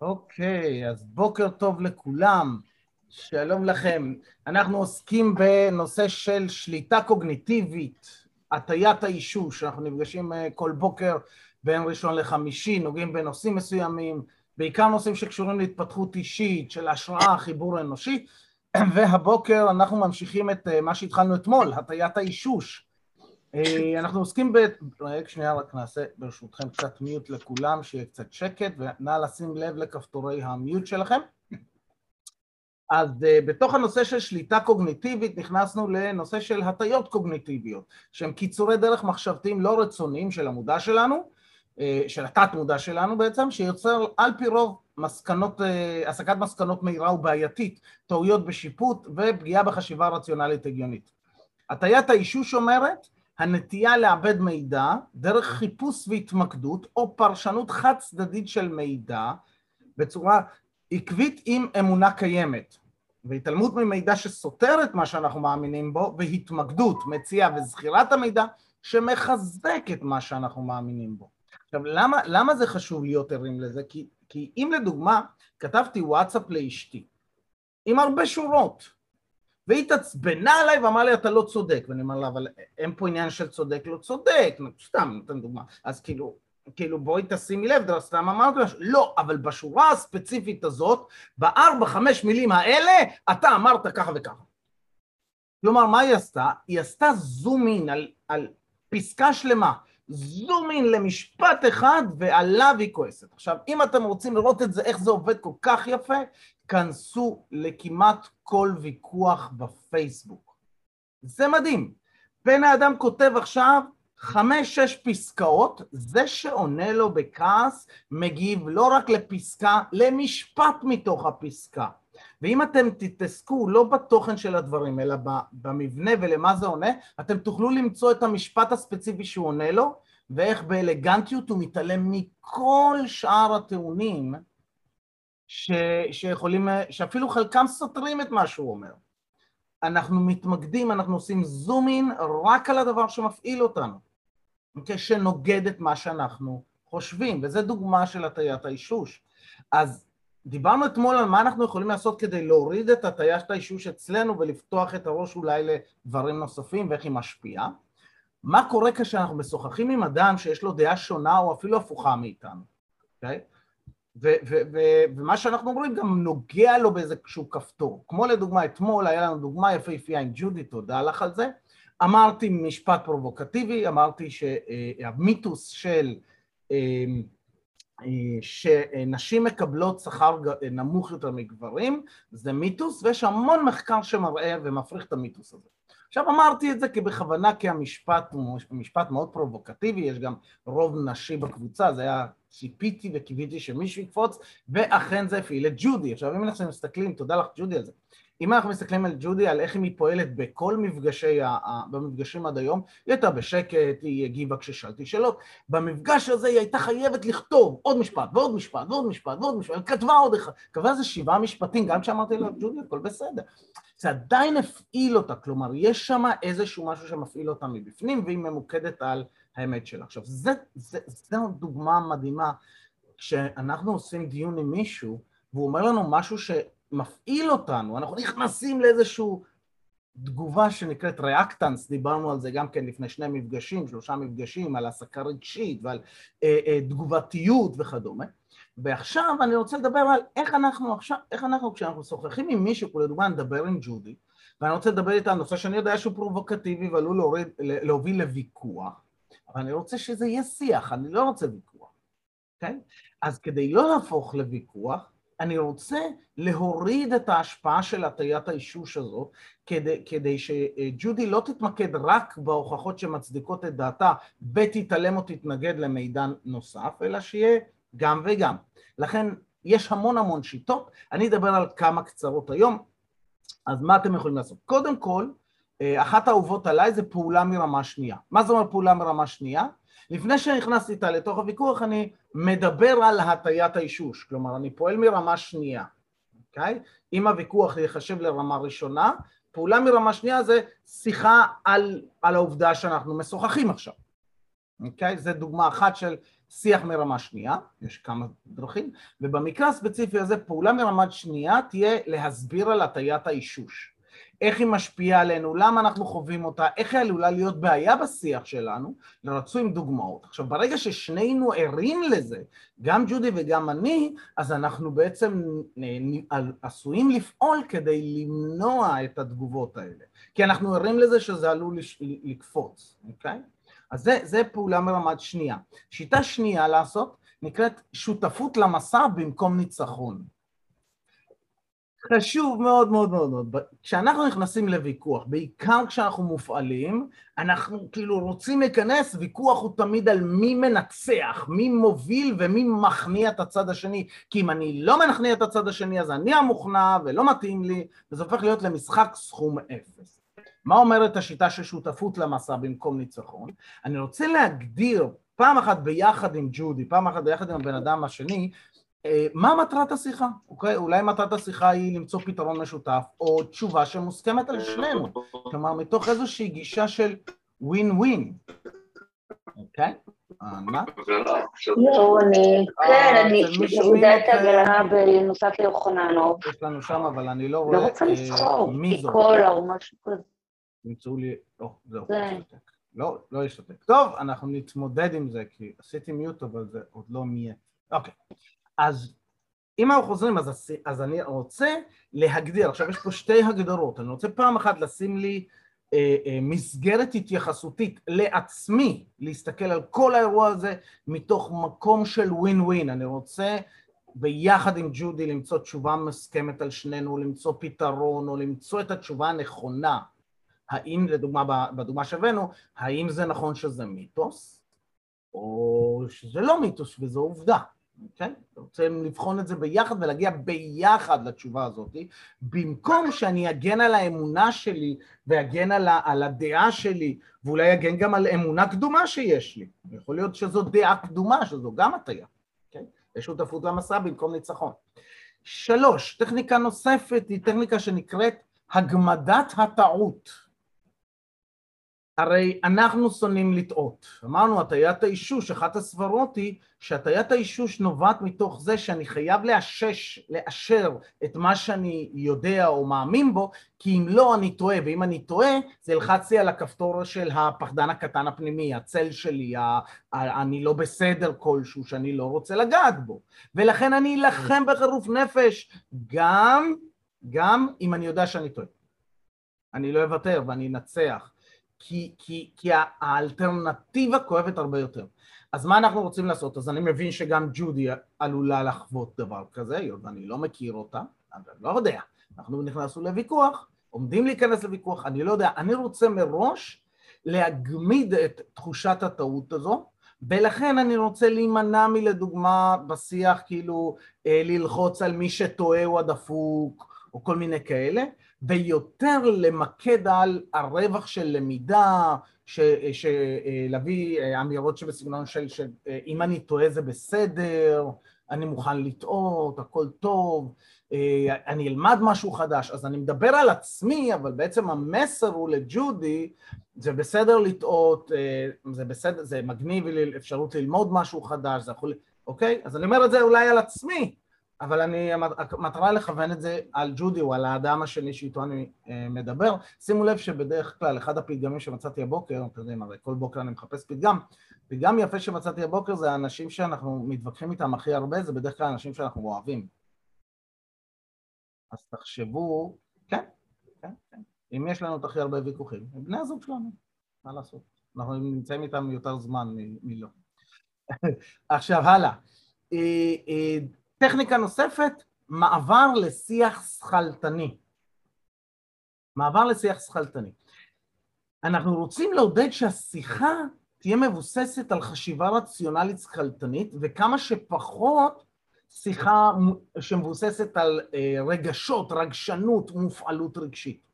אוקיי, אז בוקר טוב לכולם, שלום לכם. אנחנו עוסקים בנושא של שליטה קוגניטיבית, הטיית האישוש, אנחנו נפגשים אה, כל בוקר בין ראשון לחמישי, נוגעים בנושאים מסוימים, בעיקר נושאים שקשורים להתפתחות אישית, של השראה, חיבור אנושי, והבוקר אנחנו ממשיכים את אה, מה שהתחלנו אתמול, הטיית האישוש. אה, אנחנו עוסקים ב... רגע שנייה רק נעשה ברשותכם קצת מיוט לכולם, שיהיה קצת שקט, ונא לשים לב לכפתורי המיוט שלכם. אז uh, בתוך הנושא של שליטה קוגניטיבית נכנסנו לנושא של הטיות קוגניטיביות, שהם קיצורי דרך מחשבתיים לא רצוניים של המודע שלנו, uh, של התת מודע שלנו בעצם, שיוצר על פי רוב מסקנות, uh, הסקת מסקנות מהירה ובעייתית, טעויות בשיפוט ופגיעה בחשיבה רציונלית הגיונית. הטיית האישוש אומרת הנטייה לעבד מידע דרך חיפוש והתמקדות או פרשנות חד צדדית של מידע בצורה עקבית עם אמונה קיימת והתעלמות ממידע שסותר את מה שאנחנו מאמינים בו והתמקדות, מציאה וזכירת המידע שמחזק את מה שאנחנו מאמינים בו. עכשיו למה, למה זה חשוב להיות ערים לזה? כי, כי אם לדוגמה כתבתי וואטסאפ לאשתי עם הרבה שורות והיא התעצבנה עליי ואמרה לי אתה לא צודק ואני אומר לה אבל אין פה עניין של צודק לא צודק סתם נותן דוגמה אז כאילו כאילו בואי תשימי לב, סתם אמרתי לה, לא, אבל בשורה הספציפית הזאת, בארבע, חמש מילים האלה, אתה אמרת ככה וככה. כלומר, מה היא עשתה? היא עשתה זום אין על, על פסקה שלמה, זום אין למשפט אחד, ועליו היא כועסת. עכשיו, אם אתם רוצים לראות את זה, איך זה עובד כל כך יפה, כנסו לכמעט כל ויכוח בפייסבוק. זה מדהים. בן האדם כותב עכשיו חמש-שש פסקאות, זה שעונה לו בכעס מגיב לא רק לפסקה, למשפט מתוך הפסקה. ואם אתם תתעסקו לא בתוכן של הדברים, אלא במבנה ולמה זה עונה, אתם תוכלו למצוא את המשפט הספציפי שהוא עונה לו, ואיך באלגנטיות הוא מתעלם מכל שאר הטיעונים ש, שיכולים, שאפילו חלקם סותרים את מה שהוא אומר. אנחנו מתמקדים, אנחנו עושים זום אין רק על הדבר שמפעיל אותנו. אוקיי? שנוגד את מה שאנחנו חושבים, וזו דוגמה של הטיית האישוש. אז דיברנו אתמול על מה אנחנו יכולים לעשות כדי להוריד את הטיית האישוש אצלנו ולפתוח את הראש אולי לדברים נוספים ואיך היא משפיעה. מה קורה כשאנחנו משוחחים עם אדם שיש לו דעה שונה או אפילו הפוכה מאיתנו, אוקיי? Okay? ומה שאנחנו אומרים גם נוגע לו באיזשהו כפתור. כמו לדוגמה, אתמול היה לנו דוגמה יפהפייה עם ג'ודי, תודה לך על זה. אמרתי משפט פרובוקטיבי, אמרתי שהמיתוס של אה, שנשים מקבלות שכר נמוך יותר מגברים זה מיתוס ויש המון מחקר שמראה ומפריך את המיתוס הזה. עכשיו אמרתי את זה כי בכוונה כי המשפט הוא משפט מאוד פרובוקטיבי, יש גם רוב נשי בקבוצה, זה היה ציפיתי וקיוויתי שמישהו יקפוץ ואכן זה הפעיל את ג'ודי. עכשיו אם אנחנו מסתכלים, תודה לך ג'ודי על זה, אם אנחנו מסתכלים על ג'ודי, על איך היא פועלת בכל מפגשי, במפגשים עד היום, היא הייתה בשקט, היא הגיבה כששאלתי שאלות. במפגש הזה היא הייתה חייבת לכתוב עוד משפט ועוד משפט ועוד משפט ועוד משפט, היא כתבה עוד אחד, כתבה איזה שבעה משפטים, גם כשאמרתי לה, ג'ודי, הכל בסדר. זה עדיין הפעיל אותה, כלומר, יש שם איזשהו משהו שמפעיל אותה מבפנים, והיא ממוקדת על האמת שלה. עכשיו, זו דוגמה מדהימה, כשאנחנו עושים דיון עם מישהו, והוא אומר לנו משהו ש... מפעיל אותנו, אנחנו נכנסים לאיזושהי תגובה שנקראת ריאקטנס, דיברנו על זה גם כן לפני שני מפגשים, שלושה מפגשים, על הסקה רגשית ועל אה, אה, תגובתיות וכדומה. ועכשיו אני רוצה לדבר על איך אנחנו עכשיו, איך אנחנו כשאנחנו שוחחים עם מישהו, לדוגמה נדבר עם ג'ודי, ואני רוצה לדבר איתה על נושא שאני יודע שהוא פרובוקטיבי ועלול להוריד, להוביל לוויכוח, אבל אני רוצה שזה יהיה שיח, אני לא רוצה ויכוח, כן? אז כדי לא להפוך לוויכוח, אני רוצה להוריד את ההשפעה של הטיית האישוש הזאת כדי, כדי שג'ודי לא תתמקד רק בהוכחות שמצדיקות את דעתה ותתעלם או תתנגד למידע נוסף, אלא שיהיה גם וגם. לכן יש המון המון שיטות, אני אדבר על כמה קצרות היום, אז מה אתם יכולים לעשות? קודם כל, אה, אחת האהובות עליי זה פעולה מרמה שנייה. מה זה אומר פעולה מרמה שנייה? לפני שנכנסתי איתה לתוך הוויכוח אני מדבר על הטיית האישוש, כלומר אני פועל מרמה שנייה, אוקיי? אם הוויכוח ייחשב לרמה ראשונה, פעולה מרמה שנייה זה שיחה על, על העובדה שאנחנו משוחחים עכשיו, אוקיי? זו דוגמה אחת של שיח מרמה שנייה, יש כמה דרכים, ובמקרה הספציפי הזה פעולה מרמה שנייה תהיה להסביר על הטיית האישוש. איך היא משפיעה עלינו, למה אנחנו חווים אותה, איך היא עלולה להיות בעיה בשיח שלנו, ורצו עם דוגמאות. עכשיו, ברגע ששנינו ערים לזה, גם ג'ודי וגם אני, אז אנחנו בעצם עשויים לפעול כדי למנוע את התגובות האלה. כי אנחנו ערים לזה שזה עלול לקפוץ, אוקיי? אז זה, זה פעולה מרמת שנייה. שיטה שנייה לעשות נקראת שותפות למסע במקום ניצחון. חשוב מאוד מאוד מאוד מאוד. כשאנחנו נכנסים לוויכוח, בעיקר כשאנחנו מופעלים, אנחנו כאילו רוצים להיכנס, ויכוח הוא תמיד על מי מנצח, מי מוביל ומי מכניע את הצד השני. כי אם אני לא מכניע את הצד השני, אז אני המוכנע ולא מתאים לי, וזה הופך להיות למשחק סכום אפס. מה אומרת השיטה של שותפות למסע במקום ניצחון? אני רוצה להגדיר פעם אחת ביחד עם ג'ודי, פעם אחת ביחד עם הבן אדם השני, מה מטרת השיחה? אוקיי? אולי מטרת השיחה היא למצוא פתרון משותף, או תשובה שמוסכמת על שנינו. כלומר, מתוך איזושהי גישה של ווין ווין. אוקיי? ענת? לא, אני, כן, אה, אני מורידה את הגלנה בנוסף ליוחננוב. יש לנו שם, אבל אני לא רואה... לא רוצה אה, לצחוק, קולה או משהו כזה. תמצאו לי... לא, זהו, לא, לא ישתתק. טוב, אנחנו נתמודד עם זה, כי עשיתי מיוט, אבל זה עוד לא נהיה. אוקיי. אז אם אנחנו חוזרים, אז, אז אני רוצה להגדיר, עכשיו יש פה שתי הגדרות, אני רוצה פעם אחת לשים לי אה, אה, מסגרת התייחסותית לעצמי, להסתכל על כל האירוע הזה מתוך מקום של ווין ווין, אני רוצה ביחד עם ג'ודי למצוא תשובה מסכמת על שנינו, למצוא פתרון או למצוא את התשובה הנכונה. האם, לדוגמה, בדוגמה שהבאנו, האם זה נכון שזה מיתוס, או שזה לא מיתוס וזו עובדה. אתה רוצה לבחון את זה ביחד ולהגיע ביחד לתשובה הזאת, במקום שאני אגן על האמונה שלי ואגן על, על הדעה שלי, ואולי אגן גם על אמונה קדומה שיש לי. יכול להיות שזו דעה קדומה, שזו גם הטיה. אוקיי? יש שותפות למסע במקום ניצחון. שלוש, טכניקה נוספת היא טכניקה שנקראת הגמדת הטעות. הרי אנחנו שונאים לטעות. אמרנו, הטיית האישוש, אחת הסברות היא שהטיית האישוש נובעת מתוך זה שאני חייב לאשש, לאשר את מה שאני יודע או מאמין בו, כי אם לא, אני טועה, ואם אני טועה, זה ילחץ לי על הכפתור של הפחדן הקטן הפנימי, הצל שלי, ה- אני לא בסדר כלשהו שאני לא רוצה לגעת בו. ולכן אני אלחם בחירוף נפש, גם, גם אם אני יודע שאני טועה. אני לא אוותר ואני אנצח. כי, כי, כי האלטרנטיבה כואבת הרבה יותר. אז מה אנחנו רוצים לעשות? אז אני מבין שגם ג'ודי עלולה לחוות דבר כזה, היות ואני לא מכיר אותה, אני לא יודע. אנחנו נכנסנו לוויכוח, עומדים להיכנס לוויכוח, אני לא יודע. אני רוצה מראש להגמיד את תחושת הטעות הזו, ולכן אני רוצה להימנע מלדוגמה בשיח כאילו אה, ללחוץ על מי שטועה הוא הדפוק, או כל מיני כאלה, ויותר למקד על הרווח של למידה, להביא אה, אמירות שבסגנון של, של אה, אם אני טועה זה בסדר, אני מוכן לטעות, הכל טוב, אה, אני אלמד משהו חדש. אז אני מדבר על עצמי, אבל בעצם המסר הוא לג'ודי, זה בסדר לטעות, זה בסדר, זה מגניב לי אפשרות ללמוד משהו חדש, זה יכול... אוקיי? אז אני אומר את זה אולי על עצמי, אבל אני, המטרה לכוון את זה על ג'ודי או על האדם השני שאיתו אני אה, מדבר. שימו לב שבדרך כלל אחד הפתגמים שמצאתי הבוקר, אתם יודעים, הרי כל בוקר אני מחפש פתגם, פתגם יפה שמצאתי הבוקר זה האנשים שאנחנו מתווכחים איתם הכי הרבה, זה בדרך כלל אנשים שאנחנו אוהבים. אז תחשבו, כן, כן, כן. אם יש לנו את הכי הרבה ויכוחים, הם בני הזוג שלנו, מה לעשות? אנחנו נמצאים איתם יותר זמן מלא. עכשיו הלאה. טכניקה נוספת, מעבר לשיח שכלתני. מעבר לשיח שכלתני. אנחנו רוצים לעודד שהשיחה תהיה מבוססת על חשיבה רציונלית שכלתנית, וכמה שפחות שיחה שמבוססת על אה, רגשות, רגשנות, מופעלות רגשית.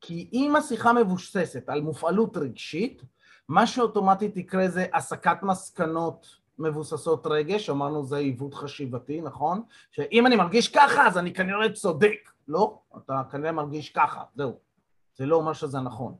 כי אם השיחה מבוססת על מופעלות רגשית, מה שאוטומטית יקרה זה הסקת מסקנות מבוססות רגש, אמרנו זה עיוות חשיבתי, נכון? שאם אני מרגיש ככה אז אני כנראה צודק. לא, אתה כנראה מרגיש ככה, זהו. זה לא אומר שזה נכון.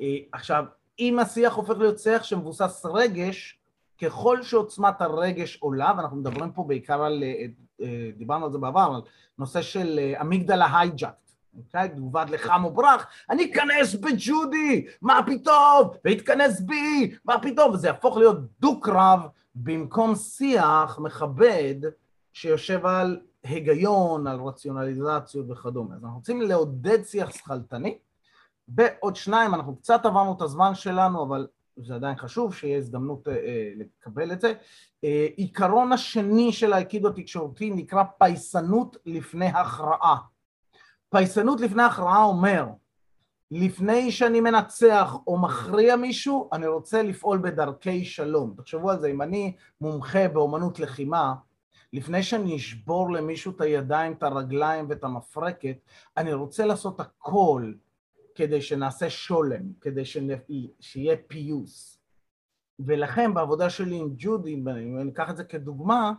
אה, עכשיו, אם השיח הופך להיות שיח שמבוסס רגש, ככל שעוצמת הרגש עולה, ואנחנו מדברים פה בעיקר על, אה, אה, דיברנו על זה בעבר, על נושא של אמיגדלה הייג'אק, אוקיי? תגובת לחם וברח, אני אכנס בג'ודי, מה פתאום? והתכנס בי, מה פתאום? וזה יהפוך להיות דו-קרב במקום שיח מכבד שיושב על היגיון, על רציונליזציות וכדומה. אז אנחנו רוצים לעודד שיח שכלתני. ועוד שניים, אנחנו קצת עברנו את הזמן שלנו, אבל זה עדיין חשוב שיהיה הזדמנות אה, אה, לקבל את זה. אה, עיקרון השני של האיקידו התקשורתי נקרא פייסנות לפני הכרעה. פייסנות לפני הכרעה אומר, לפני שאני מנצח או מכריע מישהו, אני רוצה לפעול בדרכי שלום. תחשבו על זה, אם אני מומחה באומנות לחימה, לפני שאני אשבור למישהו את הידיים, את הרגליים ואת המפרקת, אני רוצה לעשות הכל כדי שנעשה שולם, כדי שיהיה פיוס. ולכן בעבודה שלי עם ג'ודי, אם אני אקח את זה כדוגמה,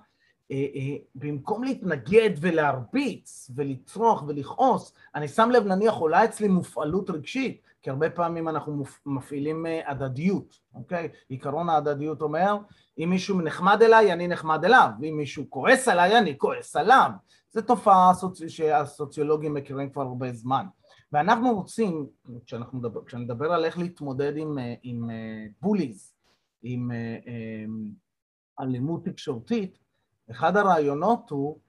במקום להתנגד ולהרביץ ולצרוח ולכעוס, אני שם לב נניח עולה אצלי מופעלות רגשית, כי הרבה פעמים אנחנו מפעילים אה, הדדיות, אוקיי? עיקרון ההדדיות אומר, אם מישהו נחמד אליי, אני נחמד אליו, ואם מישהו כועס עליי, אני כועס עליו. זו תופעה שהסוציולוגים מכירים כבר הרבה זמן. ואנחנו רוצים, כשאנחנו מדבר, על איך להתמודד עם, עם בוליז, עם אלימות תקשורתית, אחד הרעיונות הוא,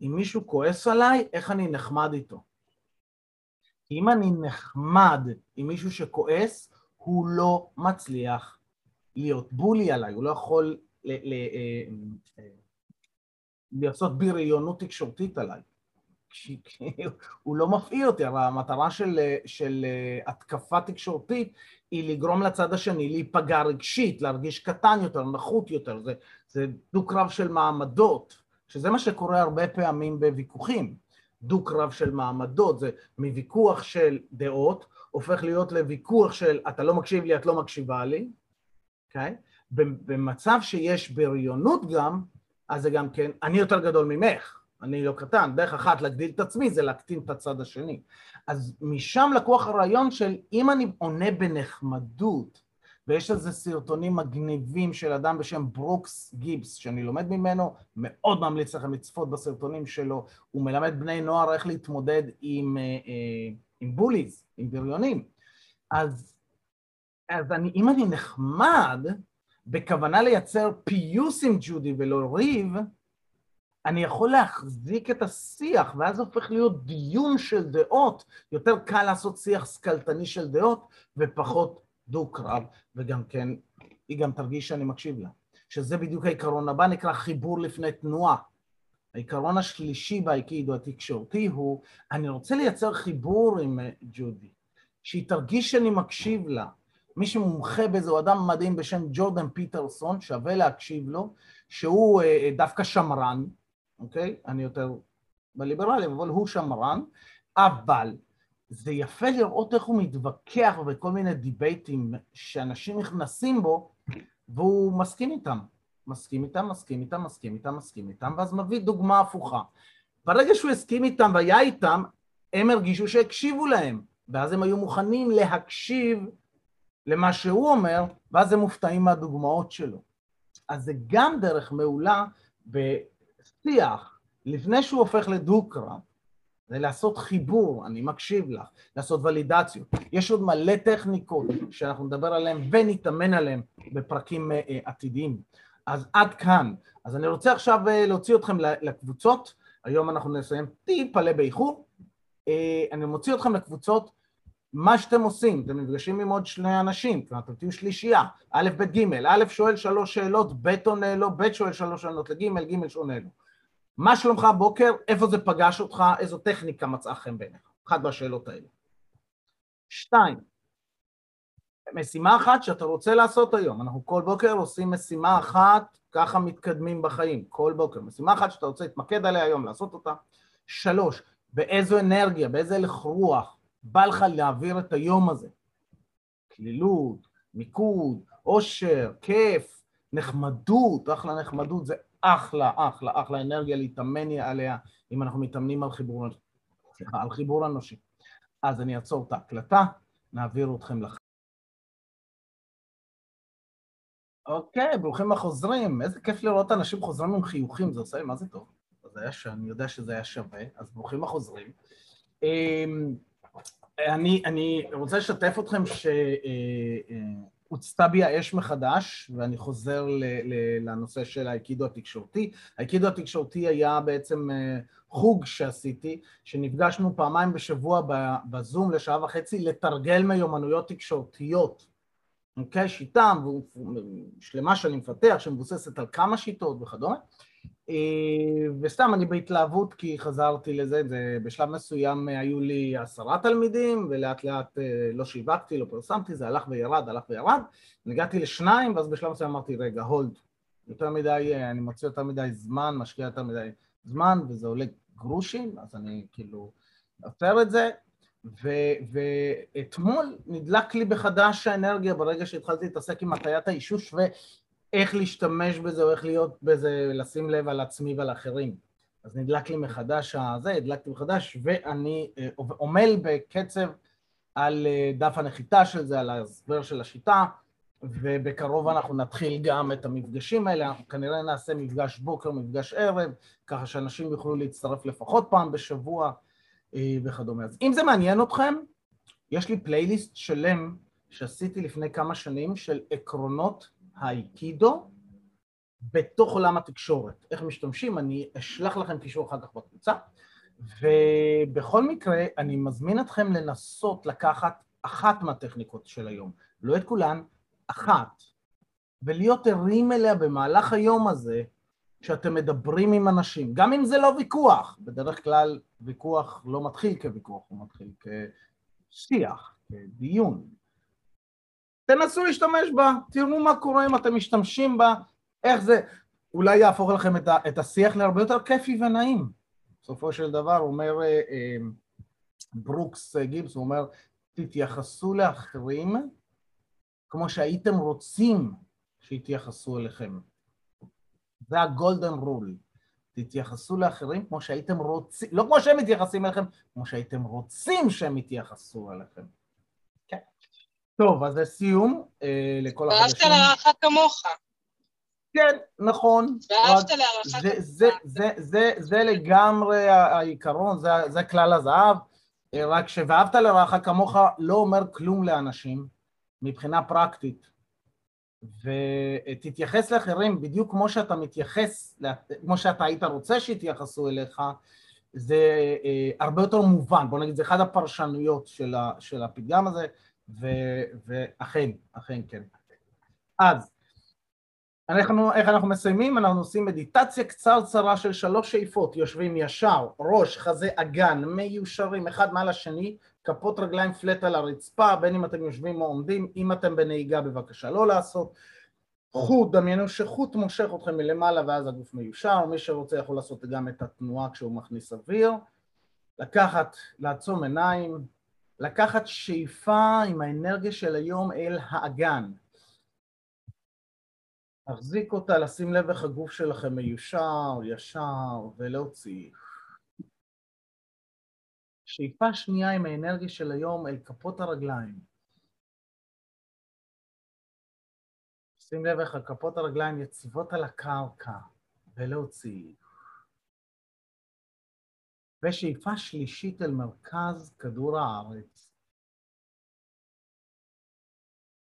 אם מישהו כועס עליי, איך אני נחמד איתו. אם אני נחמד עם מישהו שכועס, הוא לא מצליח להיות בולי עליי, הוא לא יכול ל- ל- אה, אה, לעשות בריונות תקשורתית עליי. הוא לא מפעיל אותי, הרי המטרה של, של אה, התקפה תקשורתית היא לגרום לצד השני להיפגע רגשית, להרגיש קטן יותר, נחות יותר, זה, זה דו-קרב של מעמדות, שזה מה שקורה הרבה פעמים בוויכוחים, דו-קרב של מעמדות, זה מוויכוח של דעות, הופך להיות לוויכוח של אתה לא מקשיב לי, את לא מקשיבה לי, אוקיי? Okay? במצב שיש בריונות גם, אז זה גם כן, אני יותר גדול ממך, אני לא קטן, דרך אחת להגדיל את עצמי זה להקטין את הצד השני. אז משם לקוח הרעיון של אם אני עונה בנחמדות, ויש על זה סרטונים מגניבים של אדם בשם ברוקס גיבס, שאני לומד ממנו, מאוד ממליץ לכם לצפות בסרטונים שלו, הוא מלמד בני נוער איך להתמודד עם, אה, אה, עם בוליז, עם בריונים. אז, אז אני, אם אני נחמד, בכוונה לייצר פיוס עם ג'ודי ולא ריב, אני יכול להחזיק את השיח, ואז הופך להיות דיון של דעות. יותר קל לעשות שיח סקלטני של דעות, ופחות דו-קרב, וגם כן, היא גם תרגיש שאני מקשיב לה. שזה בדיוק העיקרון הבא, נקרא חיבור לפני תנועה. העיקרון השלישי באיקידו התקשורתי הוא, אני רוצה לייצר חיבור עם אה, ג'ודי, שהיא תרגיש שאני מקשיב לה. מי שמומחה בזה הוא אדם מדהים בשם ג'ורדן פיטרסון, שווה להקשיב לו, שהוא אה, דווקא שמרן, אוקיי? אני יותר בליברלים, אבל הוא שמרן, אבל זה יפה לראות איך הוא מתווכח בכל מיני דיבייטים שאנשים נכנסים בו והוא מסכים איתם. מסכים איתם, מסכים איתם, מסכים איתם, מסכים איתם, ואז מביא דוגמה הפוכה. ברגע שהוא הסכים איתם והיה איתם, הם הרגישו שהקשיבו להם, ואז הם היו מוכנים להקשיב למה שהוא אומר, ואז הם מופתעים מהדוגמאות שלו. אז זה גם דרך מעולה שיח, לפני שהוא הופך לדו-קרב, זה לעשות חיבור, אני מקשיב לך, לעשות ולידציות. יש עוד מלא טכניקות שאנחנו נדבר עליהן ונתאמן עליהן בפרקים uh, עתידיים. אז עד כאן. אז אני רוצה עכשיו uh, להוציא אתכם לקבוצות, היום אנחנו נסיים טיפה באיחור. אני מוציא אתכם לקבוצות, מה שאתם עושים, אתם נפגשים עם עוד שני אנשים, כלומר אתם תהיו שלישייה, א', ב', ג', א' שואל שלוש שאלות, ב' עונה לו, ב' שואל שלוש שאלות לג', ג' שעונה לו. מה שלומך הבוקר, איפה זה פגש אותך, איזו טכניקה מצאה חן בעיניך, אחת מהשאלות האלה. שתיים, משימה אחת שאתה רוצה לעשות היום, אנחנו כל בוקר עושים משימה אחת, ככה מתקדמים בחיים, כל בוקר, משימה אחת שאתה רוצה להתמקד עליה היום, לעשות אותה. שלוש, באיזו אנרגיה, באיזה הלך רוח בא לך להעביר את היום הזה. כלילות, מיקוד, עושר, כיף, נחמדות, אחלה נחמדות, זה אחלה, אחלה, אחלה אנרגיה להתאמן עליה אם אנחנו מתאמנים על חיבור, סליחה, על חיבור אנושי. אז אני אעצור את ההקלטה, נעביר אתכם לכם. אוקיי, ברוכים החוזרים. איזה כיף לראות אנשים חוזרים עם חיוכים, זה עושה לי מה זה טוב. אז היה ש... אני יודע שזה היה שווה, אז ברוכים החוזרים. אני, אני רוצה לשתף אתכם שהוצתה אה, בי האש מחדש, ואני חוזר ל, ל, לנושא של האיקידו התקשורתי. האיקידו התקשורתי היה בעצם אה, חוג שעשיתי, שנפגשנו פעמיים בשבוע בזום לשעה וחצי לתרגל מיומנויות תקשורתיות. אוקיי? שיטה שלמה שאני מפתח, שמבוססת על כמה שיטות וכדומה. אה, וסתם אני בהתלהבות כי חזרתי לזה, זה בשלב מסוים היו לי עשרה תלמידים ולאט לאט אה, לא שיווקתי, לא פרסמתי, זה הלך וירד, הלך וירד, הגעתי לשניים ואז בשלב מסוים אמרתי רגע, הולד, יותר מדי, אה, אני מוציא יותר מדי זמן, משקיע יותר מדי זמן וזה עולה גרושים, אז אני כאילו עוצר את זה, ואתמול נדלק לי בחדש האנרגיה ברגע שהתחלתי להתעסק עם הטיית האישוש ואיך להשתמש בזה או איך להיות בזה, לשים לב על עצמי ועל אחרים. אז נדלק לי מחדש הזה, הדלקתי מחדש, ואני אה, עמל בקצב על אה, דף הנחיתה של זה, על ההסבר של השיטה, ובקרוב אנחנו נתחיל גם את המפגשים האלה, אנחנו כנראה נעשה מפגש בוקר, מפגש ערב, ככה שאנשים יוכלו להצטרף לפחות פעם בשבוע. אה, וכדומה. אז אם זה מעניין אתכם, יש לי פלייליסט שלם שעשיתי לפני כמה שנים של עקרונות האיקידו בתוך עולם התקשורת. איך משתמשים, אני אשלח לכם קישור אחר כך בקבוצה. ובכל מקרה, אני מזמין אתכם לנסות לקחת אחת מהטכניקות של היום, לא את כולן, אחת, ולהיות ערים אליה במהלך היום הזה, כשאתם מדברים עם אנשים, גם אם זה לא ויכוח, בדרך כלל ויכוח לא מתחיל כוויכוח, הוא מתחיל כשיח, כדיון. תנסו להשתמש בה, תראו מה קורה אם אתם משתמשים בה, איך זה אולי יהפוך לכם את, ה, את השיח להרבה יותר כיפי ונעים. בסופו של דבר, אומר אה, אה, ברוקס גיבס, הוא אומר, תתייחסו לאחרים כמו שהייתם רוצים שיתייחסו אליכם. זה הגולדן רול. תתייחסו לאחרים כמו שהייתם רוצים, לא כמו שהם מתייחסים אליכם, כמו שהייתם רוצים שהם יתייחסו אליכם. טוב, אז לסיום, אה, לכל החדשים. ואהבת לרעך כמוך. כן, נכון. ואהבת לרעך כמוך. זה, זה, זה, זה לגמרי העיקרון, זה, זה כלל הזהב, אה, רק ש"ואהבת לרעך כמוך" לא אומר כלום לאנשים מבחינה פרקטית. ותתייחס לאחרים בדיוק כמו שאתה מתייחס, כמו שאתה היית רוצה שיתייחסו אליך, זה אה, הרבה יותר מובן, בוא נגיד, זה אחת הפרשנויות של, ה, של הפתגם הזה, ואכן, אכן כן. אז, אנחנו, איך אנחנו מסיימים? אנחנו עושים מדיטציה קצרצרה של שלוש שאיפות, יושבים ישר, ראש, חזה, אגן, מיושרים אחד מעל השני, כפות רגליים פלט על הרצפה, בין אם אתם יושבים או עומדים, אם אתם בנהיגה בבקשה לא לעשות. חוט, דמיינו שחוט מושך אתכם מלמעלה ואז הגוף מיושר, מי שרוצה יכול לעשות גם את התנועה כשהוא מכניס אוויר. לקחת, לעצום עיניים, לקחת שאיפה עם האנרגיה של היום אל האגן. להחזיק אותה, לשים לב איך הגוף שלכם מיושר, ישר, ולהוציא. שאיפה שנייה עם האנרגיה של היום אל כפות הרגליים. שים לב איך הכפות הרגליים יציבות על הקרקע, ולהוציא. ושאיפה שלישית אל מרכז כדור הארץ.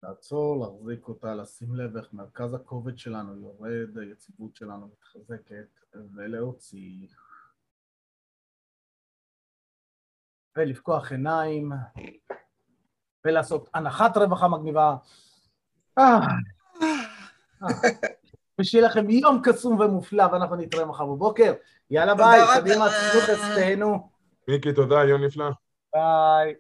לעצור, להחזיק אותה, לשים לב איך מרכז הכובד שלנו יורד, היציבות שלנו מתחזקת, ולהוציא. ולפקוח עיניים, ולעשות הנחת רווחה מגניבה. ושיהיה לכם יום קסום ומופלא, ואנחנו נתראה מחר בבוקר. יאללה ביי, קדימה, צאו חסתנו. מיקי, תודה, יום נפלא. ביי.